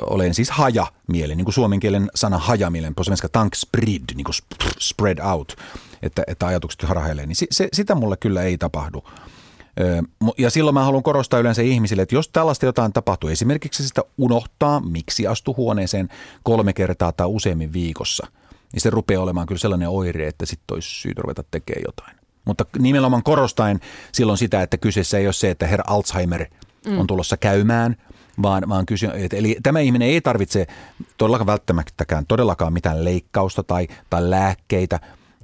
olen siis hajamielinen, niin kuin suomen kielen sana hajamielen, på svenska tank spread, niin kuin spread out, että, että ajatukset harhailee, niin se, se, sitä mulle kyllä ei tapahdu. Ja silloin mä haluan korostaa yleensä ihmisille, että jos tällaista jotain tapahtuu, esimerkiksi sitä unohtaa, miksi astu huoneeseen kolme kertaa tai useammin viikossa, niin se rupeaa olemaan kyllä sellainen oire, että sitten olisi syytä ruveta tekemään jotain. Mutta nimenomaan korostaen silloin sitä, että kyseessä ei ole se, että herra Alzheimer mm. on tulossa käymään, vaan, vaan kysy, että, eli tämä ihminen ei tarvitse todellakaan välttämättäkään todellakaan mitään leikkausta tai, tai lääkkeitä,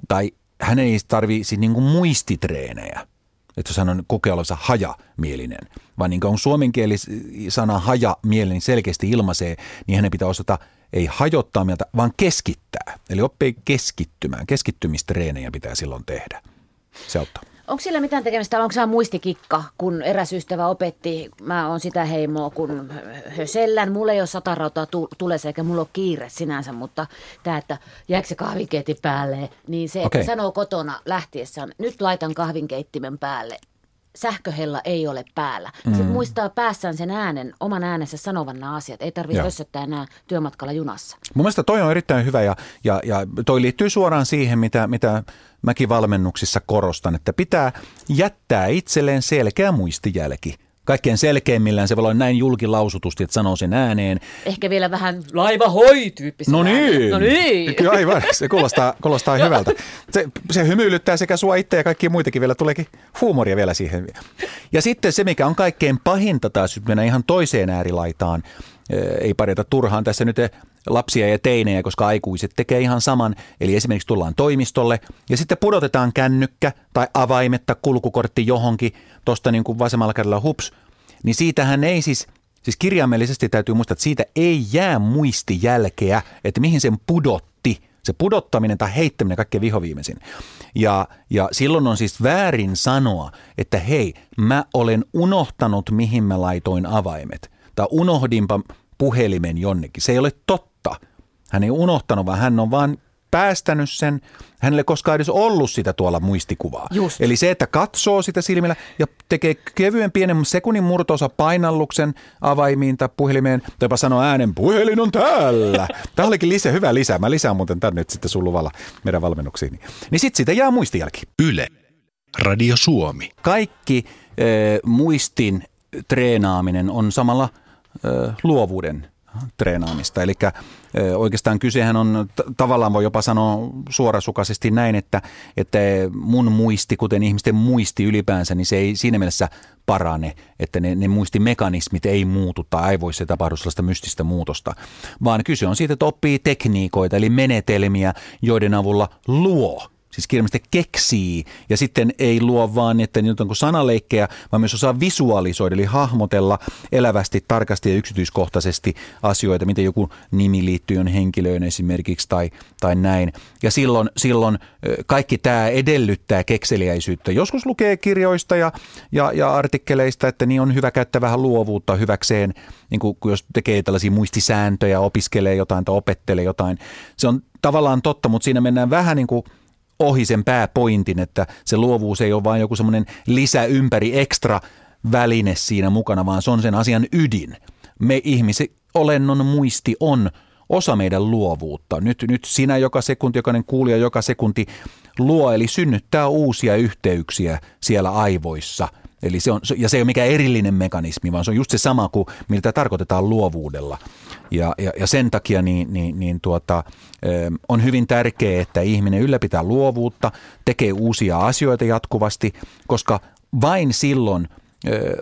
tai hän ei tarvitse niin kuin muistitreenejä että jos hän on kokee olevansa hajamielinen, vaan niin kuin suomen kieli sana hajamielinen selkeästi ilmaisee, niin hänen pitää osata ei hajottaa mieltä, vaan keskittää. Eli oppii keskittymään. Keskittymistreenejä pitää silloin tehdä. Se auttaa. Onko sillä mitään tekemistä, onko se muistikikka, kun eräs ystävä opetti, mä oon sitä heimoa, kun hösellän, mulla ei ole satarautaa tulessa eikä mulla ole kiire sinänsä, mutta tämä, että jääkö se kahvinkeiti päälle, niin se, että okay. sanoo kotona lähtiessään, nyt laitan kahvinkeittimen päälle, sähköhella ei ole päällä. Mm. Sitten muistaa päässään sen äänen, oman äänensä sanovan nämä asiat. Ei tarvitse hössöttää enää työmatkalla junassa. Mun mielestä toi on erittäin hyvä ja, ja, ja toi liittyy suoraan siihen, mitä, mitä mäkin valmennuksissa korostan, että pitää jättää itselleen selkeä muistijälki kaikkein selkeimmillään se voi olla näin julkilausutusti, että sanoo sen ääneen. Ehkä vielä vähän laiva hoi. No niin. No niin. Kyllä aivan, se kuulostaa, kuulostaa hyvältä. Se, se hymyilyttää sekä sua itse ja kaikki muitakin vielä, tuleekin huumoria vielä siihen. Ja sitten se, mikä on kaikkein pahinta taas, nyt mennään ihan toiseen äärilaitaan, ei parjata turhaan tässä nyt lapsia ja teinejä, koska aikuiset tekee ihan saman. Eli esimerkiksi tullaan toimistolle ja sitten pudotetaan kännykkä tai avaimet tai kulkukortti johonkin tuosta niin kuin vasemmalla kädellä hups. Niin siitähän ei siis, siis kirjaimellisesti täytyy muistaa, että siitä ei jää muistijälkeä, että mihin sen pudotti. Se pudottaminen tai heittäminen kaikkein vihoviimeisin. Ja, ja silloin on siis väärin sanoa, että hei, mä olen unohtanut, mihin mä laitoin avaimet. Tai unohdinpa puhelimen jonnekin. Se ei ole totta. Hän ei unohtanut, vaan hän on vaan päästänyt sen. Hänelle ei koskaan edes ollut sitä tuolla muistikuvaa. Just. Eli se, että katsoo sitä silmillä ja tekee kevyen pienen sekunnin murtoosa painalluksen avaimiin tai puhelimeen, tai jopa sanoo äänen, puhelin on täällä. Tämä olikin lisä, hyvä lisä. Mä lisään muuten tänne nyt sitten sun luvalla meidän valmennuksiin. Niin sitten siitä jää muistijälki. Yle. Radio Suomi. Kaikki äh, muistin treenaaminen on samalla – luovuuden treenaamista. Eli oikeastaan kysehän on, tavallaan voi jopa sanoa suorasukaisesti näin, että, että mun muisti, kuten ihmisten muisti ylipäänsä, niin se ei siinä mielessä parane, että ne, ne muistimekanismit ei muutu tai ei voi se tapahdu sellaista mystistä muutosta, vaan kyse on siitä, että oppii tekniikoita eli menetelmiä, joiden avulla luo Siis kirjallisesti keksii ja sitten ei luo vaan, että nyt on sanaleikkejä, vaan myös osaa visualisoida, eli hahmotella elävästi, tarkasti ja yksityiskohtaisesti asioita, miten joku nimi liittyy on henkilöön esimerkiksi tai, tai näin. Ja silloin, silloin kaikki tämä edellyttää kekseliäisyyttä. Joskus lukee kirjoista ja, ja, ja artikkeleista, että niin on hyvä käyttää vähän luovuutta hyväkseen, niin kuin jos tekee tällaisia muistisääntöjä, opiskelee jotain tai opettelee jotain. Se on tavallaan totta, mutta siinä mennään vähän niin kuin – ohi sen pääpointin, että se luovuus ei ole vain joku semmoinen lisäympäri ekstra väline siinä mukana, vaan se on sen asian ydin. Me ihmiset, olennon muisti on osa meidän luovuutta. Nyt, nyt sinä joka sekunti, jokainen kuulija joka sekunti luo, eli synnyttää uusia yhteyksiä siellä aivoissa Eli se on, ja se ei ole mikään erillinen mekanismi, vaan se on just se sama kuin miltä tarkoitetaan luovuudella. Ja, ja, ja sen takia niin, niin, niin tuota, on hyvin tärkeää, että ihminen ylläpitää luovuutta, tekee uusia asioita jatkuvasti, koska vain silloin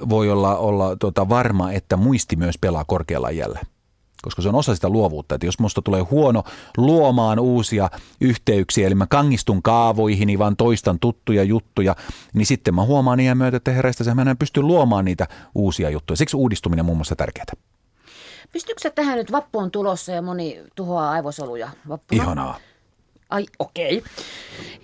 voi olla, olla tuota, varma, että muisti myös pelaa korkealla jällä koska se on osa sitä luovuutta. Että jos musta tulee huono luomaan uusia yhteyksiä, eli mä kangistun kaavoihin, vaan toistan tuttuja juttuja, niin sitten mä huomaan iän myötä, että herraista mä en pysty luomaan niitä uusia juttuja. Siksi uudistuminen on muun muassa tärkeää. Pystyykö sä tähän nyt vappuun tulossa ja moni tuhoaa aivosoluja vappuna? Ihanaa. Ai okei. Okay.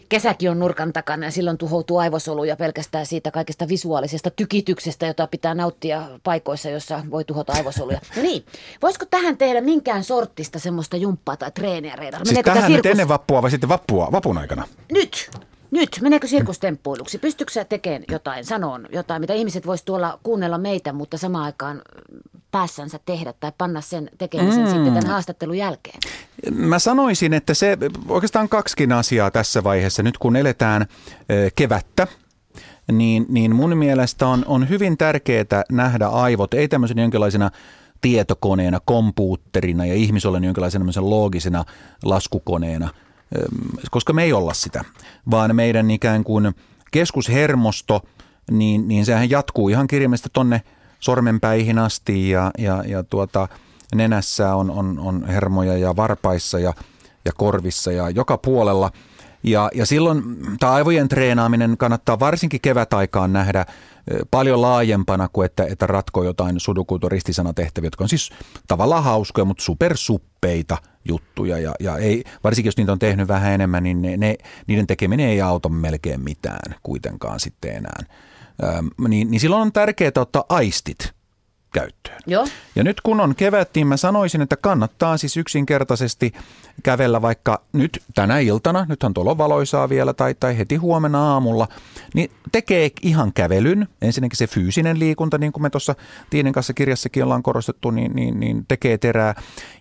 Kesäkin on nurkan takana ja silloin tuhoutuu aivosoluja pelkästään siitä kaikesta visuaalisesta tykityksestä, jota pitää nauttia paikoissa, jossa voi tuhota aivosoluja. No niin, voisiko tähän tehdä minkään sortista semmoista jumppaa tai treeniä, Reidar? Siis tähän sirkus... nyt ennen vappua vai sitten vappua, vapun aikana? Nyt! Nyt, meneekö sirkustemppuiluksi? Pystytkö sä tekemään jotain, sanoon jotain, mitä ihmiset vois tuolla kuunnella meitä, mutta samaan aikaan päässänsä tehdä tai panna sen tekemisen mm. sitten tämän haastattelun jälkeen? Mä sanoisin, että se oikeastaan kaksikin asiaa tässä vaiheessa. Nyt kun eletään kevättä, niin, niin mun mielestä on, on hyvin tärkeää nähdä aivot, ei tämmöisen jonkinlaisena tietokoneena, kompuutterina ja ihmisolen jonkinlaisena loogisena laskukoneena, koska me ei olla sitä, vaan meidän ikään kuin keskushermosto, niin, niin sehän jatkuu ihan kirjaimellisesti tonne sormenpäihin asti ja, ja, ja tuota, nenässä on, on, on hermoja ja varpaissa ja, ja korvissa ja joka puolella. Ja, ja silloin tämä aivojen treenaaminen kannattaa varsinkin kevätaikaan nähdä paljon laajempana kuin että, että ratko jotain sudokuutoristisana-tehtäviä, jotka on siis tavallaan hauskoja, mutta supersuppeita juttuja. Ja, ja ei, varsinkin jos niitä on tehnyt vähän enemmän, niin ne, ne, niiden tekeminen ei auta melkein mitään kuitenkaan sitten enää. Ähm, niin, niin silloin on tärkeää ottaa aistit käyttöön. Joo. Ja nyt kun on kevät, niin mä sanoisin, että kannattaa siis yksinkertaisesti kävellä vaikka nyt tänä iltana, nythän tuolla on valoisaa vielä, tai, tai heti huomenna aamulla, niin tekee ihan kävelyn. Ensinnäkin se fyysinen liikunta, niin kuin me tuossa Tiinen kanssa kirjassakin ollaan korostettu, niin, niin, niin tekee terää.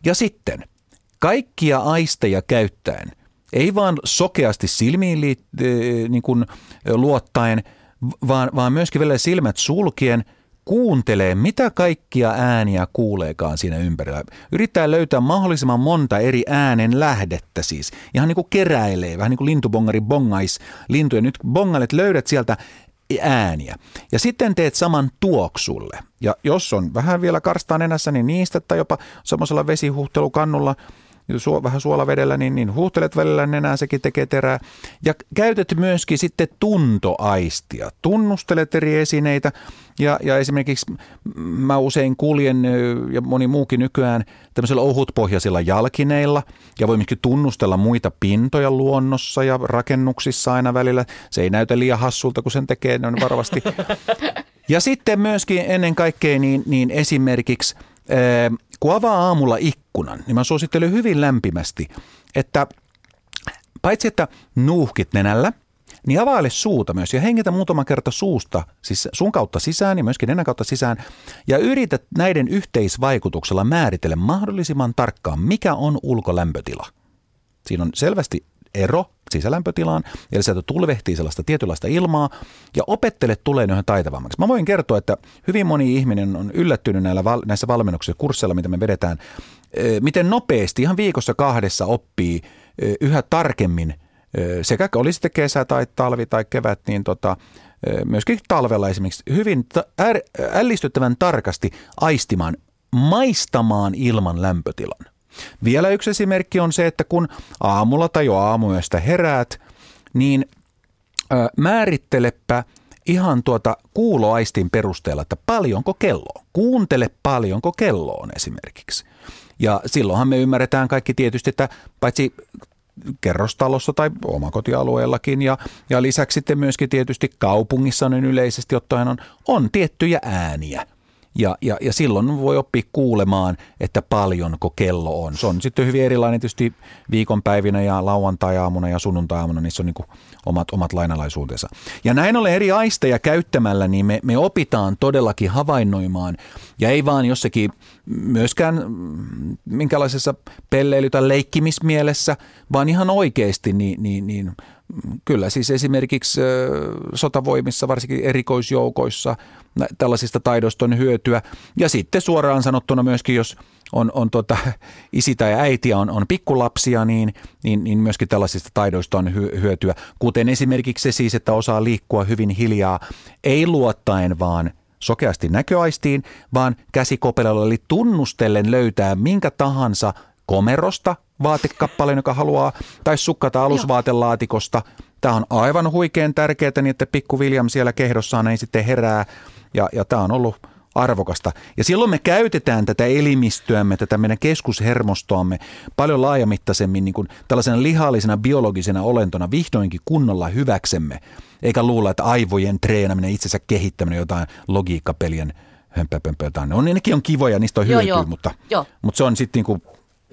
Ja sitten kaikkia aisteja käyttäen, ei vaan sokeasti silmiin liit, niin kuin luottaen, vaan, vaan myöskin vielä silmät sulkien kuuntelee, mitä kaikkia ääniä kuuleekaan siinä ympärillä. Yrittää löytää mahdollisimman monta eri äänen lähdettä siis. Ihan niin kuin keräilee, vähän niin kuin lintubongari bongais lintuja. Nyt bongailet löydät sieltä ääniä. Ja sitten teet saman tuoksulle. Ja jos on vähän vielä karstaa nenässä, niin niistä tai jopa semmoisella vesihuhtelukannulla – su, vähän suolavedellä, niin, niin huuhtelet välillä nenää, sekin tekee terää. Ja käytät myöskin sitten tuntoaistia. Tunnustelet eri esineitä ja, ja esimerkiksi mä usein kuljen ja moni muukin nykyään tämmöisillä ohutpohjaisilla jalkineilla ja voi myöskin tunnustella muita pintoja luonnossa ja rakennuksissa aina välillä. Se ei näytä liian hassulta, kun sen tekee on varovasti. Ja sitten myöskin ennen kaikkea niin, niin esimerkiksi – kun avaa aamulla ikkunan, niin mä suosittelen hyvin lämpimästi, että paitsi että nuuhkit nenällä, niin availe suuta myös ja hengitä muutama kerta suusta, siis sun kautta sisään ja myöskin nenän kautta sisään, ja yritä näiden yhteisvaikutuksella määritellä mahdollisimman tarkkaan, mikä on ulkolämpötila. Siinä on selvästi ero sisälämpötilaan, eli sieltä tulvehtii sellaista tietynlaista ilmaa, ja opettele tulee yhä taitavammaksi. Mä voin kertoa, että hyvin moni ihminen on yllättynyt näillä, näissä valmennuksissa, kursseilla, mitä me vedetään, miten nopeasti, ihan viikossa kahdessa oppii yhä tarkemmin, sekä oli sitten kesä tai talvi tai kevät, niin tota, myöskin talvella esimerkiksi hyvin ällistyttävän tarkasti aistimaan, maistamaan ilman lämpötilan. Vielä yksi esimerkki on se, että kun aamulla tai jo aamuyöstä heräät, niin ö, määrittelepä ihan tuota kuuloaistin perusteella, että paljonko kello on. Kuuntele paljonko kello on esimerkiksi. Ja silloinhan me ymmärretään kaikki tietysti, että paitsi kerrostalossa tai omakotialueellakin ja, ja lisäksi sitten myöskin tietysti kaupungissa niin yleisesti ottaen on, on tiettyjä ääniä – ja, ja, ja silloin voi oppia kuulemaan, että paljonko kello on. Se on sitten hyvin erilainen tietysti viikonpäivinä ja lauantai-aamuna ja sunnuntai-aamuna, niissä on niin omat, omat lainalaisuutensa. Ja näin ollen eri aisteja käyttämällä, niin me, me opitaan todellakin havainnoimaan. Ja ei vaan jossakin myöskään minkälaisessa pelleily- tai leikkimismielessä, vaan ihan oikeasti niin, niin, niin Kyllä siis esimerkiksi sotavoimissa, varsinkin erikoisjoukoissa, tällaisista taidoista on hyötyä. Ja sitten suoraan sanottuna myöskin, jos on, on tota, isi tai äiti on, on pikkulapsia, niin, niin, niin myöskin tällaisista taidoista on hyötyä. Kuten esimerkiksi se siis, että osaa liikkua hyvin hiljaa, ei luottaen vaan sokeasti näköaistiin, vaan käsikopelalla eli tunnustellen löytää minkä tahansa komerosta vaatekappaleen, joka haluaa, tai sukkata alusvaatelaatikosta. Tämä on aivan huikean tärkeää, niin että pikku William siellä kehdossaan ei sitten herää. Ja, ja tämä on ollut arvokasta. Ja silloin me käytetään tätä elimistöämme, tätä meidän keskushermostoamme paljon laajamittaisemmin niin kuin tällaisena lihallisena biologisena olentona vihdoinkin kunnolla hyväksemme. Eikä luulla, että aivojen treenaminen, itsensä kehittäminen, jotain logiikkapelien hömpöpömpö jotain. On, nekin on kivoja, niistä on hyötyä, mutta, mutta se on sitten niin kuin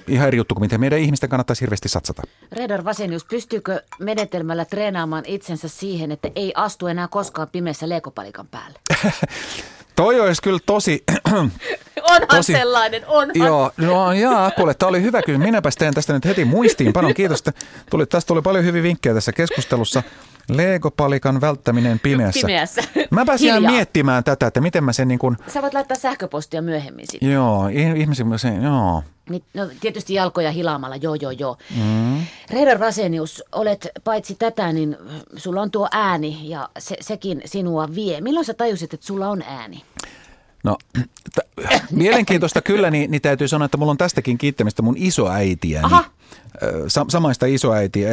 ihan eri juttu kuin mitä meidän ihmisten kannattaisi hirveästi satsata. Redar Vasenius, pystyykö menetelmällä treenaamaan itsensä siihen, että ei astu enää koskaan pimeässä leekopalikan päälle? Toi olisi kyllä tosi... onhan tosi, sellainen, onhan. Joo, no jaa, kuule, tämä oli hyvä kyllä. Minäpäs teen tästä nyt heti muistiinpanon. Kiitos. Tuli, tästä tuli paljon hyviä vinkkejä tässä keskustelussa. Lego-palikan välttäminen pimeässä. Pimeässä. Mä pääsin ihan miettimään tätä, että miten mä sen niin kuin... Sä voit laittaa sähköpostia myöhemmin sitten. Joo, ihmisiä sen, joo. Niin, no, tietysti jalkoja hilaamalla, joo joo joo. Mm. Reidar Rasenius, olet paitsi tätä, niin sulla on tuo ääni ja se, sekin sinua vie. Milloin sä tajusit, että sulla on ääni? No, t- mielenkiintoista kyllä, niin, niin täytyy sanoa, että mulla on tästäkin kiittämistä mun isoäitiäni. Aha. Sa- samaista isoäitiä,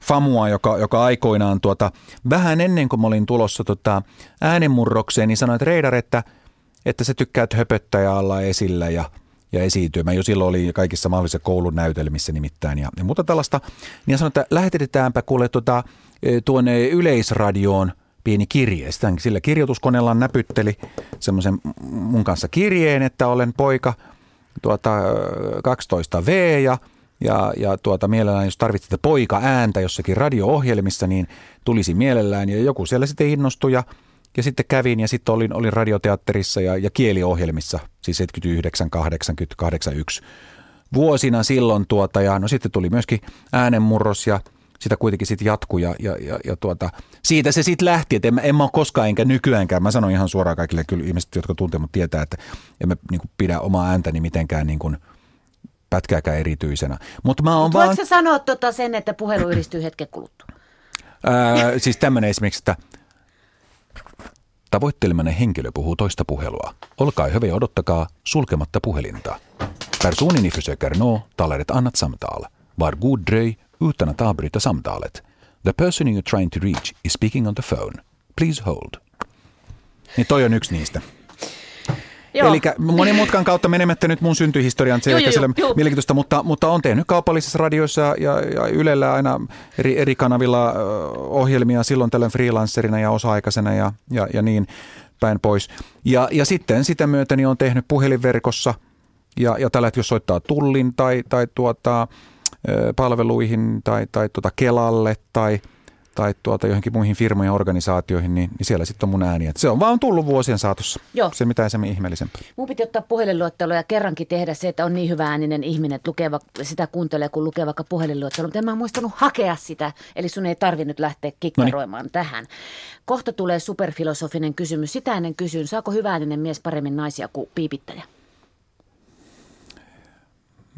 Famua, joka, joka aikoinaan tuota, vähän ennen kuin mä olin tulossa tota, äänenmurrokseen, niin sanoi, että Reidar, että, että sä tykkäät höpöttää ja olla esillä ja, ja esiintyä. Mä jo silloin oli kaikissa mahdollisissa koulun näytelmissä nimittäin ja, ja muuta tällaista. Niin sanoi, että lähetetäänpä kuule tuota, e, tuonne yleisradioon pieni kirje. Sitten sillä kirjoituskoneella näpytteli semmoisen mun kanssa kirjeen, että olen poika tuota, 12V ja – ja, ja tuota, mielellään, jos tarvitsette poika ääntä jossakin radio-ohjelmissa, niin tulisi mielellään. Ja joku siellä sitten innostui ja, ja sitten kävin ja sitten olin, olin radioteatterissa ja, ja kieliohjelmissa, siis 79, 80, 81 vuosina silloin. Tuota, ja no sitten tuli myöskin äänenmurros ja sitä kuitenkin sitten jatkui ja, ja, ja, ja tuota, siitä se sitten lähti, että en, en mä ole koskaan enkä nykyäänkään, mä sanon ihan suoraan kaikille kyllä ihmiset, jotka tuntevat mut tietää, että en mä niin pidä omaa ääntäni mitenkään niin kuin – pätkääkään erityisenä. Mutta mä oon Mut vaan... Voitko sanoa tota sen, että puhelu yhdistyy hetken kuluttua? Ää, siis tämmöinen esimerkiksi, että tavoittelemanne henkilö puhuu toista puhelua. Olkaa hyvä odottakaa sulkematta puhelinta. Personen ni försöker nå talar ett annat samtal. Var god dröj utan att avbryta samtalet. The person you're trying to reach is speaking on the phone. Please hold. Niin toi on yksi niistä. Eli monen mutkan kautta menemättä nyt mun syntyhistorian, se ei ehkä sille mielenkiintoista, mutta, mutta on tehnyt kaupallisissa radioissa ja, ja Ylellä aina eri, eri kanavilla ohjelmia silloin tällöin freelancerina ja osa-aikaisena ja, ja, ja niin päin pois. Ja, ja sitten sitä myötä niin on tehnyt puhelinverkossa ja, ja tällä hetkellä jos soittaa Tullin tai, tai tuota, palveluihin tai, tai tuota Kelalle tai – tai tuota johonkin muihin firmojen organisaatioihin, niin, niin siellä sitten on mun ääni. Et se on vaan tullut vuosien saatossa. Joo. Se mitään se ihmeellisempää. Mun piti ottaa puhelinluettelo ja kerrankin tehdä se, että on niin hyvä ääninen ihminen, että lukee, sitä kuuntelee, kun lukee vaikka puhelinluettelo. Mutta en mä muistanut hakea sitä, eli sun ei tarvinnut lähteä kikkaroimaan Noniin. tähän. Kohta tulee superfilosofinen kysymys. Sitä ennen kysyn, saako hyvä ääninen mies paremmin naisia kuin piipittäjä?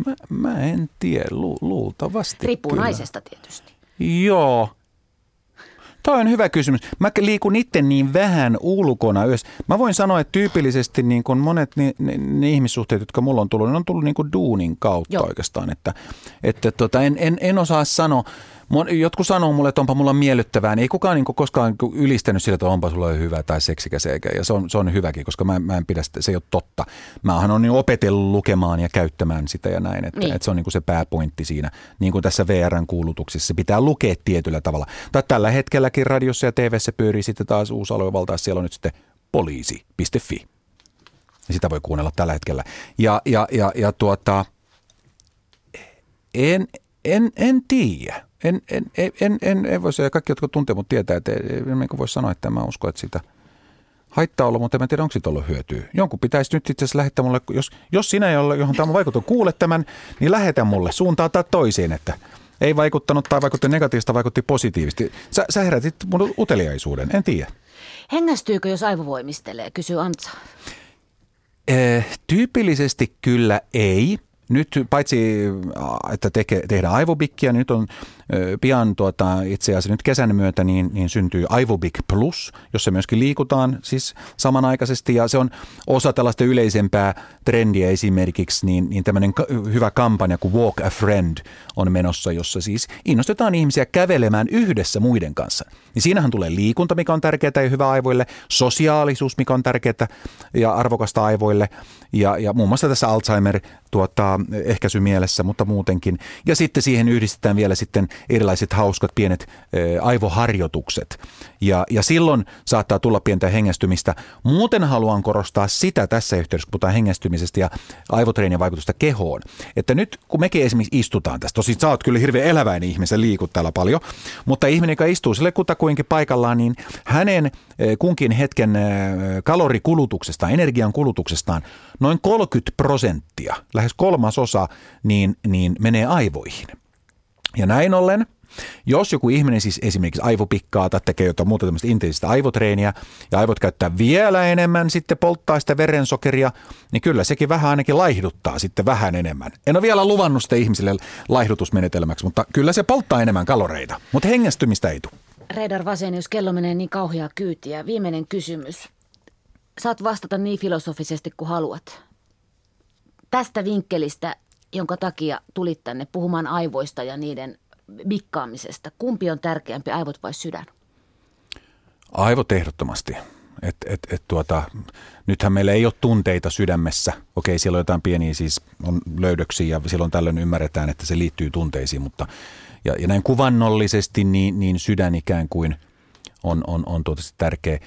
Mä, mä en tiedä, lu, luultavasti Riippuu kyllä. naisesta tietysti. Joo, Toi on hyvä kysymys. Mä liikun itse niin vähän ulkona yössä. Mä voin sanoa, että tyypillisesti niin kun monet ne, ne, ne ihmissuhteet, jotka mulla on tullut, ne on tullut niin kuin duunin kautta Joo. oikeastaan. Että, että tota, en, en, en osaa sanoa. Jotkut sanoo mulle, että onpa mulla miellyttävää, niin ei kukaan niin koskaan ylistänyt sillä, että onpa sulla hyvä tai seksikäs eikä. Ja se on, se on hyväkin, koska mä, mä en pidä sitä, se ei ole totta. Mähän on niin opetellut lukemaan ja käyttämään sitä ja näin, että, niin. että se on niin kuin se pääpointti siinä. Niin kuin tässä VRn kuulutuksissa, se pitää lukea tietyllä tavalla. Tai tällä hetkelläkin radiossa ja TVssä pyörii sitten taas uusi aluevaltaus, siellä on nyt sitten poliisi.fi. Ja sitä voi kuunnella tällä hetkellä. Ja, ja, ja, ja tuota, en, en, en tiedä en, en, en, en, en, voi sanoa, kaikki, jotka tuntee mut tietää, että en, en voi sanoa, että mä usko, että sitä haittaa ollut, mutta en tiedä, onko siitä ollut hyötyä. Jonkun pitäisi nyt itse asiassa lähettää mulle, jos, jos sinä, johon tämä vaikutus, kuulet tämän, niin lähetä mulle suuntaan tai toisiin, että, ei vaikuttanut tai vaikutti negatiivista, vaikutti positiivisesti. Sä, sä herätit mun uteliaisuuden, en tiedä. Hengästyykö, jos aivovoimistelee, kysyy Antsa. Eh, tyypillisesti kyllä ei. Nyt paitsi, että teke, tehdään aivobikkia, niin nyt on pian tuota, itse asiassa nyt kesän myötä niin, niin syntyy Aivobik Plus, jossa myöskin liikutaan siis samanaikaisesti ja se on osa tällaista yleisempää trendiä esimerkiksi, niin, niin tämmöinen hyvä kampanja kuin Walk a Friend on menossa, jossa siis innostetaan ihmisiä kävelemään yhdessä muiden kanssa. Niin siinähän tulee liikunta, mikä on tärkeää ja hyvä aivoille, sosiaalisuus, mikä on tärkeää ja arvokasta aivoille ja, ja muun muassa tässä Alzheimer tuota, ehkäisymielessä, mutta muutenkin. Ja sitten siihen yhdistetään vielä sitten erilaiset hauskat pienet aivoharjoitukset. Ja, ja silloin saattaa tulla pientä hengästymistä. Muuten haluan korostaa sitä tässä yhteydessä, kun puhutaan hengästymisestä ja aivotreenin vaikutusta kehoon. Että nyt kun mekin esimerkiksi istutaan tässä, tosi sä oot kyllä hirveän eläväinen ihmisen, liikut täällä paljon, mutta ihminen, joka istuu sille kutakuinkin paikallaan, niin hänen kunkin hetken kalorikulutuksesta, energian kulutuksestaan noin 30 prosenttia, lähes kolmasosa, niin, niin menee aivoihin. Ja näin ollen, jos joku ihminen siis esimerkiksi aivopikkaa tai tekee jotain muuta tämmöistä intensiivistä aivotreeniä ja aivot käyttää vielä enemmän sitten polttaa sitä verensokeria, niin kyllä sekin vähän ainakin laihduttaa sitten vähän enemmän. En ole vielä luvannut sitä ihmisille laihdutusmenetelmäksi, mutta kyllä se polttaa enemmän kaloreita, mutta hengästymistä ei tule. Reidar Vasenius, kello menee niin kauheaa kyytiä. Viimeinen kysymys. Saat vastata niin filosofisesti kuin haluat. Tästä vinkkelistä jonka takia tulit tänne puhumaan aivoista ja niiden mikkaamisesta. Kumpi on tärkeämpi, aivot vai sydän? Aivot ehdottomasti. Et, et, et tuota, nythän meillä ei ole tunteita sydämessä. Okei, siellä on jotain pieniä siis on löydöksiä ja silloin tällöin ymmärretään, että se liittyy tunteisiin, mutta ja, ja näin kuvannollisesti niin, niin sydän ikään kuin on, on, on tuota tärkeä.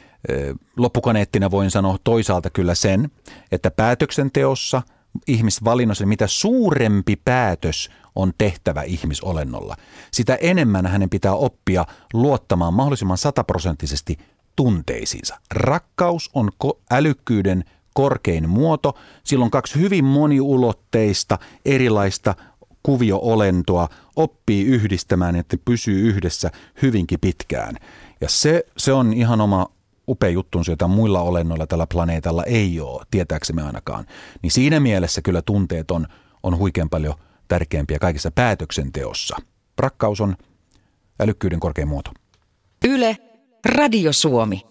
Loppukaneettina voin sanoa toisaalta kyllä sen, että päätöksenteossa – ihmisvalinnossa, mitä suurempi päätös on tehtävä ihmisolennolla, sitä enemmän hänen pitää oppia luottamaan mahdollisimman sataprosenttisesti tunteisiinsa. Rakkaus on älykkyyden korkein muoto. Sillä on kaksi hyvin moniulotteista, erilaista kuvioolentoa, oppii yhdistämään, että pysyy yhdessä hyvinkin pitkään. Ja se, se on ihan oma upea juttunsa, jota muilla olennoilla tällä planeetalla ei ole, tietääksemme ainakaan. Niin siinä mielessä kyllä tunteet on, on huikean paljon tärkeämpiä kaikessa päätöksenteossa. Rakkaus on älykkyyden korkein muoto. Yle, Radio Suomi.